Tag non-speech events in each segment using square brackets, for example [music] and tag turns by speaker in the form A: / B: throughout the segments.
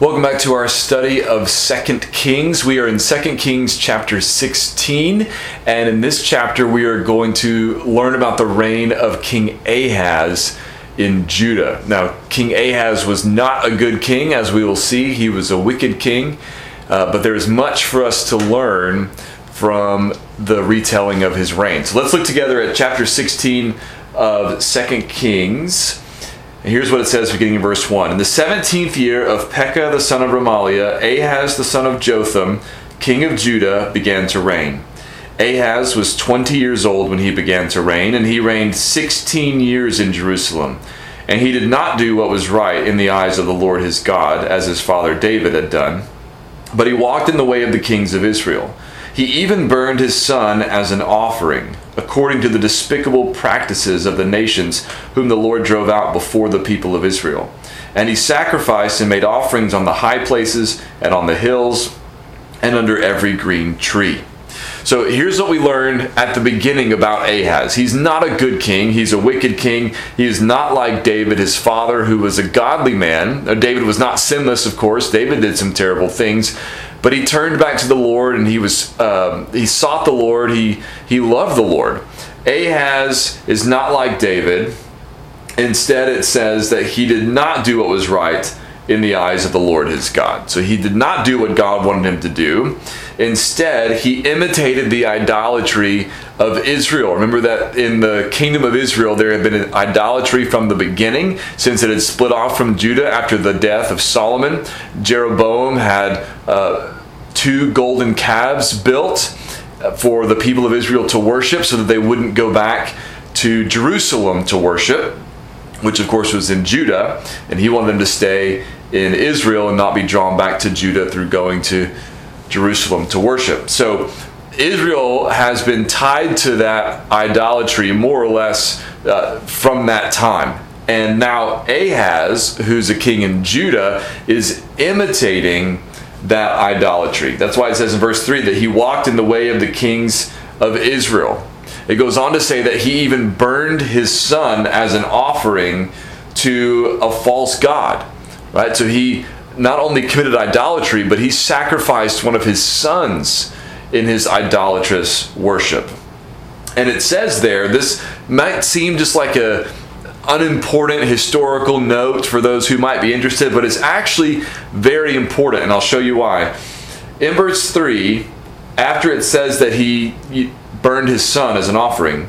A: Welcome back to our study of Second Kings. We are in Second Kings chapter 16, and in this chapter we are going to learn about the reign of King Ahaz in Judah. Now, King Ahaz was not a good king, as we will see. He was a wicked king, uh, but there is much for us to learn from the retelling of his reign. So let's look together at chapter 16 of Second Kings. And here's what it says beginning in verse 1. In the 17th year of Pekah the son of Remaliah, Ahaz the son of Jotham, king of Judah, began to reign. Ahaz was 20 years old when he began to reign, and he reigned 16 years in Jerusalem. And he did not do what was right in the eyes of the Lord his God, as his father David had done, but he walked in the way of the kings of Israel. He even burned his son as an offering, according to the despicable practices of the nations whom the Lord drove out before the people of Israel. And he sacrificed and made offerings on the high places and on the hills and under every green tree. So here's what we learned at the beginning about Ahaz. He's not a good king, he's a wicked king. He is not like David, his father, who was a godly man. David was not sinless, of course. David did some terrible things, but he turned back to the Lord and he was um, he sought the Lord. He he loved the Lord. Ahaz is not like David. Instead, it says that he did not do what was right in the eyes of the Lord his God. So he did not do what God wanted him to do. Instead, he imitated the idolatry of Israel. Remember that in the kingdom of Israel, there had been idolatry from the beginning, since it had split off from Judah after the death of Solomon. Jeroboam had uh, two golden calves built for the people of Israel to worship so that they wouldn't go back to Jerusalem to worship which of course was in Judah, and he wanted them to stay in Israel and not be drawn back to Judah through going to Jerusalem to worship. So Israel has been tied to that idolatry more or less uh, from that time. And now Ahaz, who's a king in Judah, is imitating that idolatry. That's why it says in verse 3 that he walked in the way of the kings of Israel. It goes on to say that he even burned his son as an offering to a false god. Right? So he not only committed idolatry, but he sacrificed one of his sons in his idolatrous worship. And it says there, this might seem just like a unimportant historical note for those who might be interested, but it's actually very important, and I'll show you why. In verse 3, after it says that he burned his son as an offering,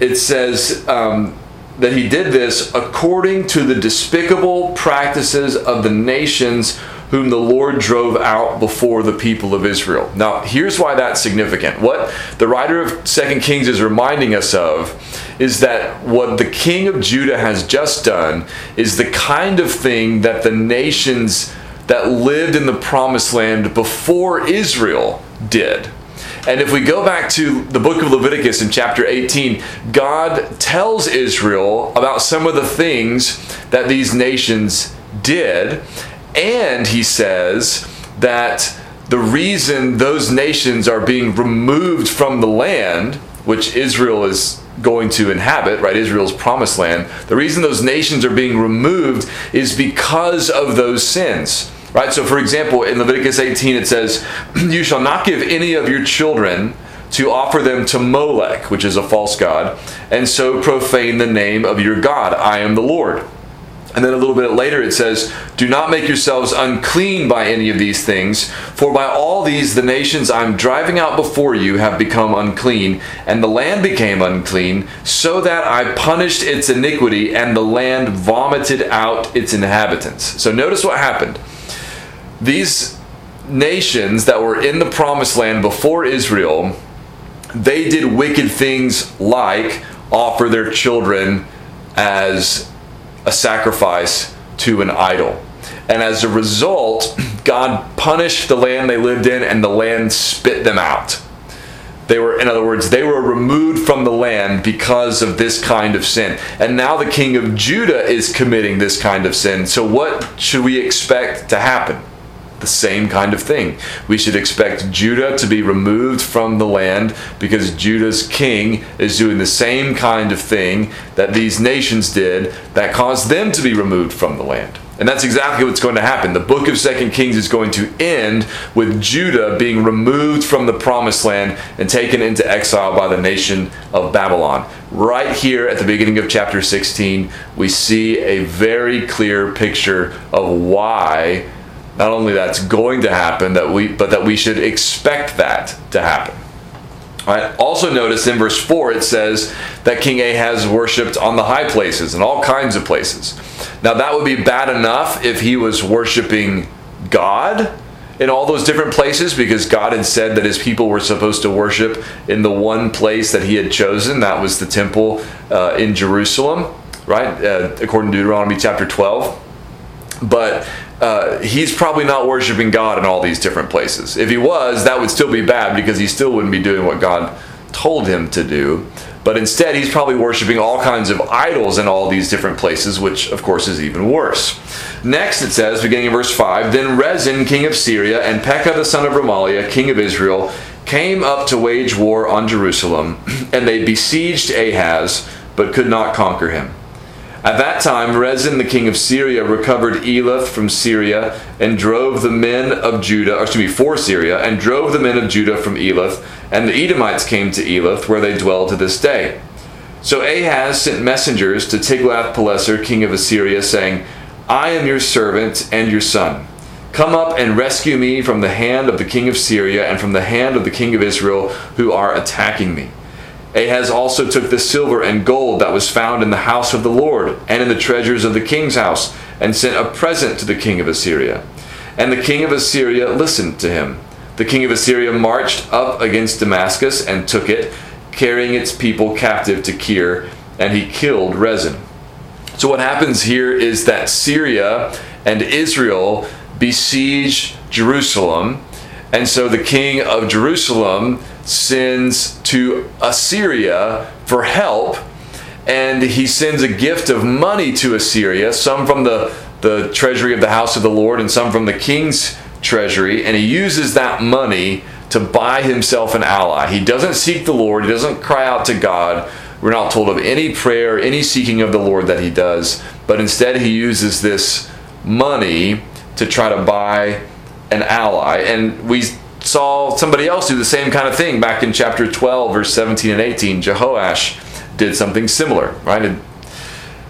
A: it says um, that he did this according to the despicable practices of the nations whom the Lord drove out before the people of Israel. Now, here's why that's significant. What the writer of Second Kings is reminding us of is that what the king of Judah has just done is the kind of thing that the nations that lived in the promised land before Israel did. And if we go back to the book of Leviticus in chapter 18, God tells Israel about some of the things that these nations did. And he says that the reason those nations are being removed from the land, which Israel is going to inhabit, right? Israel's promised land. The reason those nations are being removed is because of those sins. Right? So, for example, in Leviticus 18, it says, [clears throat] You shall not give any of your children to offer them to Molech, which is a false god, and so profane the name of your God. I am the Lord. And then a little bit later it says, Do not make yourselves unclean by any of these things, for by all these the nations I'm driving out before you have become unclean, and the land became unclean, so that I punished its iniquity, and the land vomited out its inhabitants. So notice what happened these nations that were in the promised land before Israel, they did wicked things like offer their children as a sacrifice to an idol. And as a result, God punished the land they lived in and the land spit them out. They were, in other words, they were removed from the land because of this kind of sin. And now the king of Judah is committing this kind of sin. So, what should we expect to happen? The same kind of thing. We should expect Judah to be removed from the land because Judah's king is doing the same kind of thing that these nations did that caused them to be removed from the land. And that's exactly what's going to happen. The book of Second Kings is going to end with Judah being removed from the promised land and taken into exile by the nation of Babylon. Right here at the beginning of chapter 16, we see a very clear picture of why not only that's going to happen that we but that we should expect that to happen Right. Also, notice in verse 4 it says that King Ahaz worshipped on the high places and all kinds of places. Now, that would be bad enough if he was worshiping God in all those different places because God had said that his people were supposed to worship in the one place that he had chosen. That was the temple uh, in Jerusalem, right? Uh, according to Deuteronomy chapter 12. But uh, he's probably not worshiping God in all these different places. If he was, that would still be bad because he still wouldn't be doing what God told him to do. But instead, he's probably worshiping all kinds of idols in all these different places, which of course is even worse. Next, it says, beginning in verse 5 Then Rezin, king of Syria, and Pekah the son of Remaliah, king of Israel, came up to wage war on Jerusalem, [clears throat] and they besieged Ahaz, but could not conquer him. At that time, Rezin the king of Syria recovered Elath from Syria and drove the men of Judah, or excuse me, for Syria, and drove the men of Judah from Elath, and the Edomites came to Elath, where they dwell to this day. So Ahaz sent messengers to Tiglath-Pileser, king of Assyria, saying, I am your servant and your son. Come up and rescue me from the hand of the king of Syria and from the hand of the king of Israel, who are attacking me. Ahaz also took the silver and gold that was found in the house of the Lord and in the treasures of the king's house, and sent a present to the king of Assyria. And the king of Assyria listened to him. The king of Assyria marched up against Damascus and took it, carrying its people captive to Kir, and he killed Rezin. So, what happens here is that Syria and Israel besiege Jerusalem, and so the king of Jerusalem sends to Assyria for help, and he sends a gift of money to Assyria, some from the, the treasury of the house of the Lord and some from the king's treasury, and he uses that money to buy himself an ally. He doesn't seek the Lord, he doesn't cry out to God. We're not told of any prayer, any seeking of the Lord that he does, but instead he uses this money to try to buy an ally. And we saw somebody else do the same kind of thing back in chapter 12, verse 17 and 18. Jehoash did something similar, right? It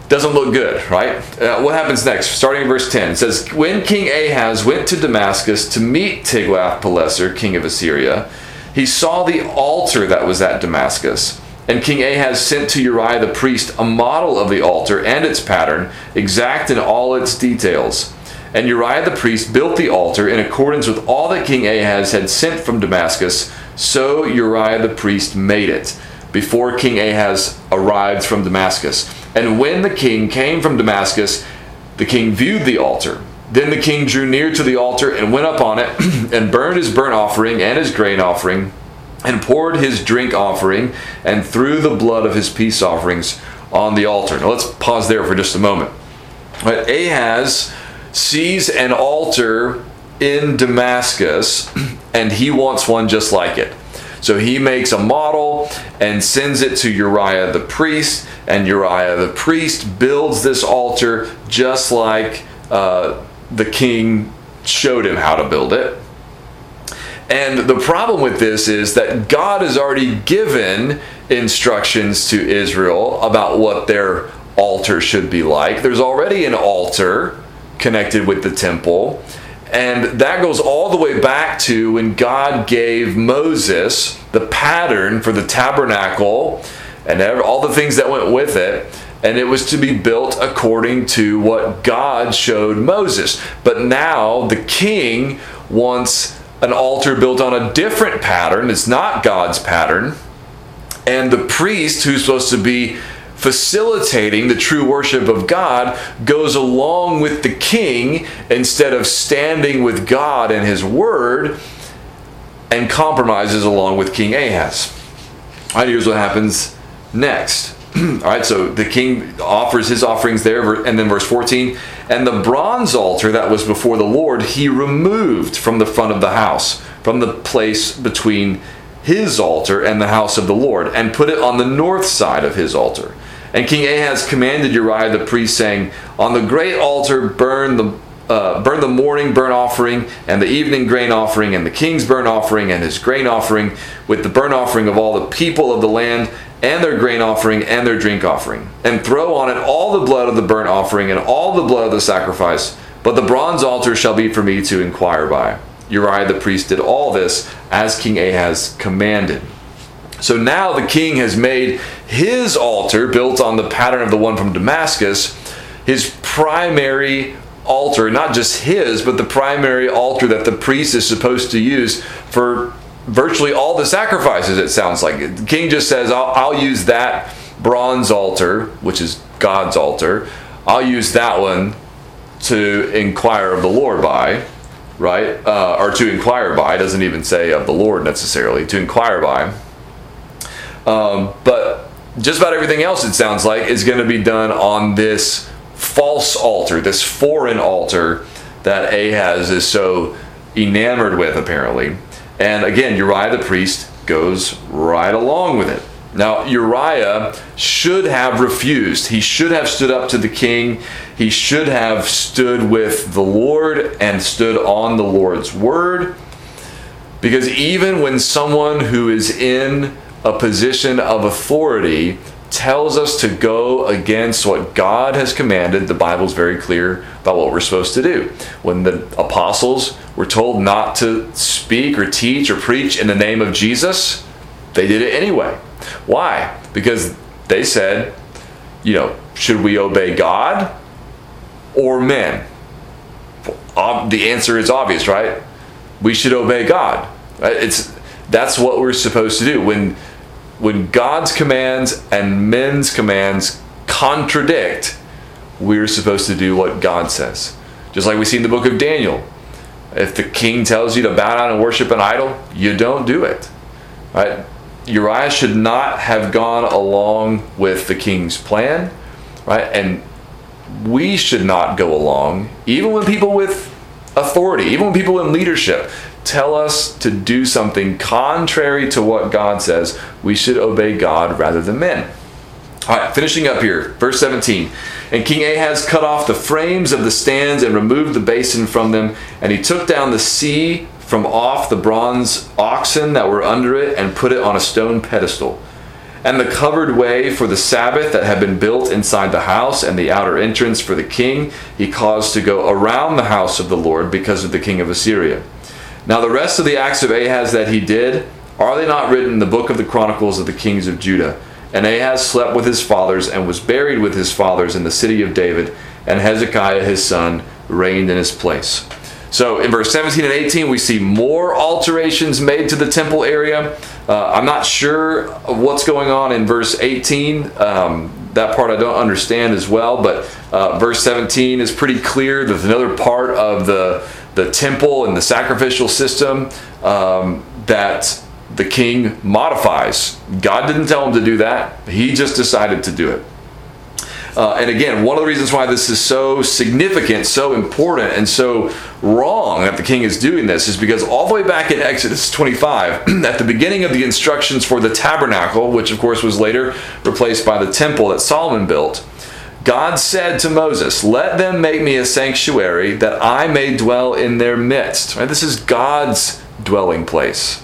A: doesn't look good, right? Uh, what happens next? Starting in verse 10, it says, When King Ahaz went to Damascus to meet Tiglath-Pileser, king of Assyria, he saw the altar that was at Damascus. And King Ahaz sent to Uriah the priest a model of the altar and its pattern, exact in all its details. And Uriah the priest built the altar in accordance with all that King Ahaz had sent from Damascus. So Uriah the priest made it before King Ahaz arrived from Damascus. And when the king came from Damascus, the king viewed the altar. Then the king drew near to the altar and went up on it [clears throat] and burned his burnt offering and his grain offering and poured his drink offering and threw the blood of his peace offerings on the altar. Now let's pause there for just a moment. But Ahaz sees an altar in Damascus and he wants one just like it. So he makes a model and sends it to Uriah the priest, and Uriah the priest builds this altar just like uh, the king showed him how to build it. And the problem with this is that God has already given instructions to Israel about what their altar should be like. There's already an altar connected with the temple. And that goes all the way back to when God gave Moses the pattern for the tabernacle and all the things that went with it. And it was to be built according to what God showed Moses. But now the king wants an altar built on a different pattern. It's not God's pattern. And the priest, who's supposed to be facilitating the true worship of God goes along with the king instead of standing with God and his word and compromises along with King Ahaz. All right, here's what happens next. [clears throat] All right, so the king offers his offerings there, and then verse 14, and the bronze altar that was before the Lord, he removed from the front of the house, from the place between his altar and the house of the Lord, and put it on the north side of his altar. And King Ahaz commanded Uriah the priest, saying, On the great altar burn the uh, burn the morning burnt offering and the evening grain offering and the king's burnt offering and his grain offering with the burnt offering of all the people of the land and their grain offering and their drink offering. And throw on it all the blood of the burnt offering and all the blood of the sacrifice. But the bronze altar shall be for me to inquire by. Uriah the priest did all this as king ahaz commanded. So now the king has made his altar, built on the pattern of the one from Damascus, his primary altar, not just his, but the primary altar that the priest is supposed to use for virtually all the sacrifices, it sounds like. The king just says, I'll, I'll use that bronze altar, which is God's altar, I'll use that one to inquire of the Lord by, right? Uh, or to inquire by, doesn't even say of the Lord necessarily, to inquire by. Um, but just about everything else, it sounds like, is going to be done on this false altar, this foreign altar that Ahaz is so enamored with, apparently. And again, Uriah the priest goes right along with it. Now, Uriah should have refused. He should have stood up to the king. He should have stood with the Lord and stood on the Lord's word. Because even when someone who is in a position of authority tells us to go against what God has commanded. The Bible's very clear about what we're supposed to do. When the apostles were told not to speak or teach or preach in the name of Jesus, they did it anyway. Why? Because they said, you know, should we obey God or men? The answer is obvious, right? We should obey God. It's that's what we're supposed to do. When when God's commands and men's commands contradict, we're supposed to do what God says. Just like we see in the book of Daniel. If the king tells you to bow down and worship an idol, you don't do it. Right? Uriah should not have gone along with the king's plan, right? And we should not go along, even when people with authority, even when people in leadership tell us to do something contrary to what God says, we should obey God rather than men. All right, finishing up here, verse 17. And King Ahaz cut off the frames of the stands and removed the basin from them, and he took down the sea from off the bronze oxen that were under it and put it on a stone pedestal. And the covered way for the Sabbath that had been built inside the house and the outer entrance for the king, he caused to go around the house of the Lord because of the king of Assyria. Now, the rest of the acts of Ahaz that he did, are they not written in the book of the Chronicles of the kings of Judah? And Ahaz slept with his fathers and was buried with his fathers in the city of David, and Hezekiah his son reigned in his place. So in verse 17 and 18, we see more alterations made to the temple area. Uh, I'm not sure what's going on in verse 18. Um, that part I don't understand as well, but uh, verse 17 is pretty clear. There's another part of the the temple and the sacrificial system um, that the king modifies. God didn't tell him to do that, he just decided to do it. Uh, and again, one of the reasons why this is so significant, so important, and so wrong that the king is doing this is because all the way back in Exodus 25, [clears throat] at the beginning of the instructions for the tabernacle, which of course was later replaced by the temple that Solomon built, God said to Moses, Let them make me a sanctuary that I may dwell in their midst. Right? This is God's dwelling place.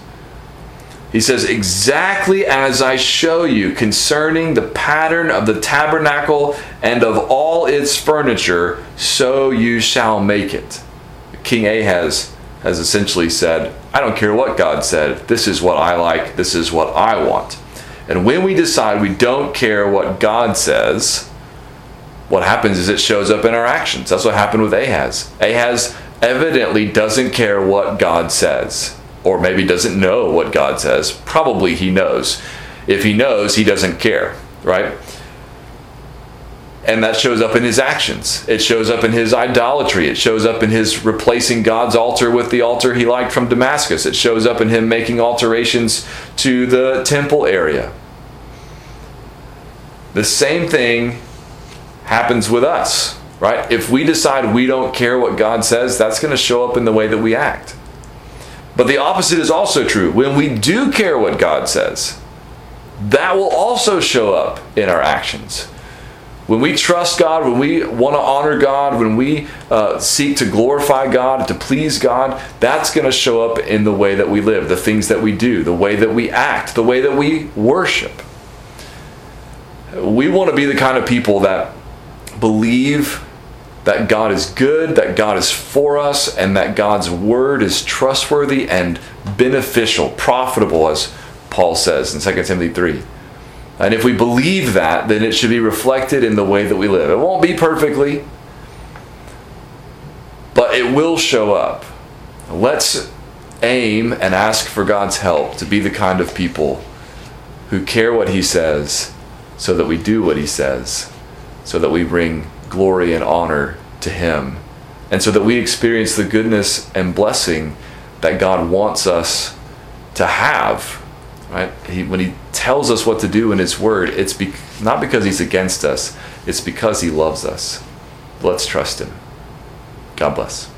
A: He says, Exactly as I show you concerning the pattern of the tabernacle and of all its furniture, so you shall make it. King Ahaz has essentially said, I don't care what God said. This is what I like. This is what I want. And when we decide we don't care what God says, what happens is it shows up in our actions. That's what happened with Ahaz. Ahaz evidently doesn't care what God says, or maybe doesn't know what God says. Probably he knows. If he knows, he doesn't care, right? And that shows up in his actions. It shows up in his idolatry. It shows up in his replacing God's altar with the altar he liked from Damascus. It shows up in him making alterations to the temple area. The same thing happens with us, right? If we decide we don't care what God says, that's going to show up in the way that we act. But the opposite is also true. When we do care what God says, that will also show up in our actions. When we trust God, when we want to honor God, when we uh, seek to glorify God, to please God, that's going to show up in the way that we live, the things that we do, the way that we act, the way that we worship. We want to be the kind of people that believe that God is good, that God is for us, and that God's word is trustworthy and beneficial, profitable, as Paul says in 2 Timothy 3. And if we believe that, then it should be reflected in the way that we live. It won't be perfectly, but it will show up. Let's aim and ask for God's help to be the kind of people who care what He says so that we do what He says, so that we bring glory and honor to Him, and so that we experience the goodness and blessing that God wants us to have Right? He, when he tells us what to do in his word, it's be, not because he's against us, it's because he loves us. Let's trust him. God bless.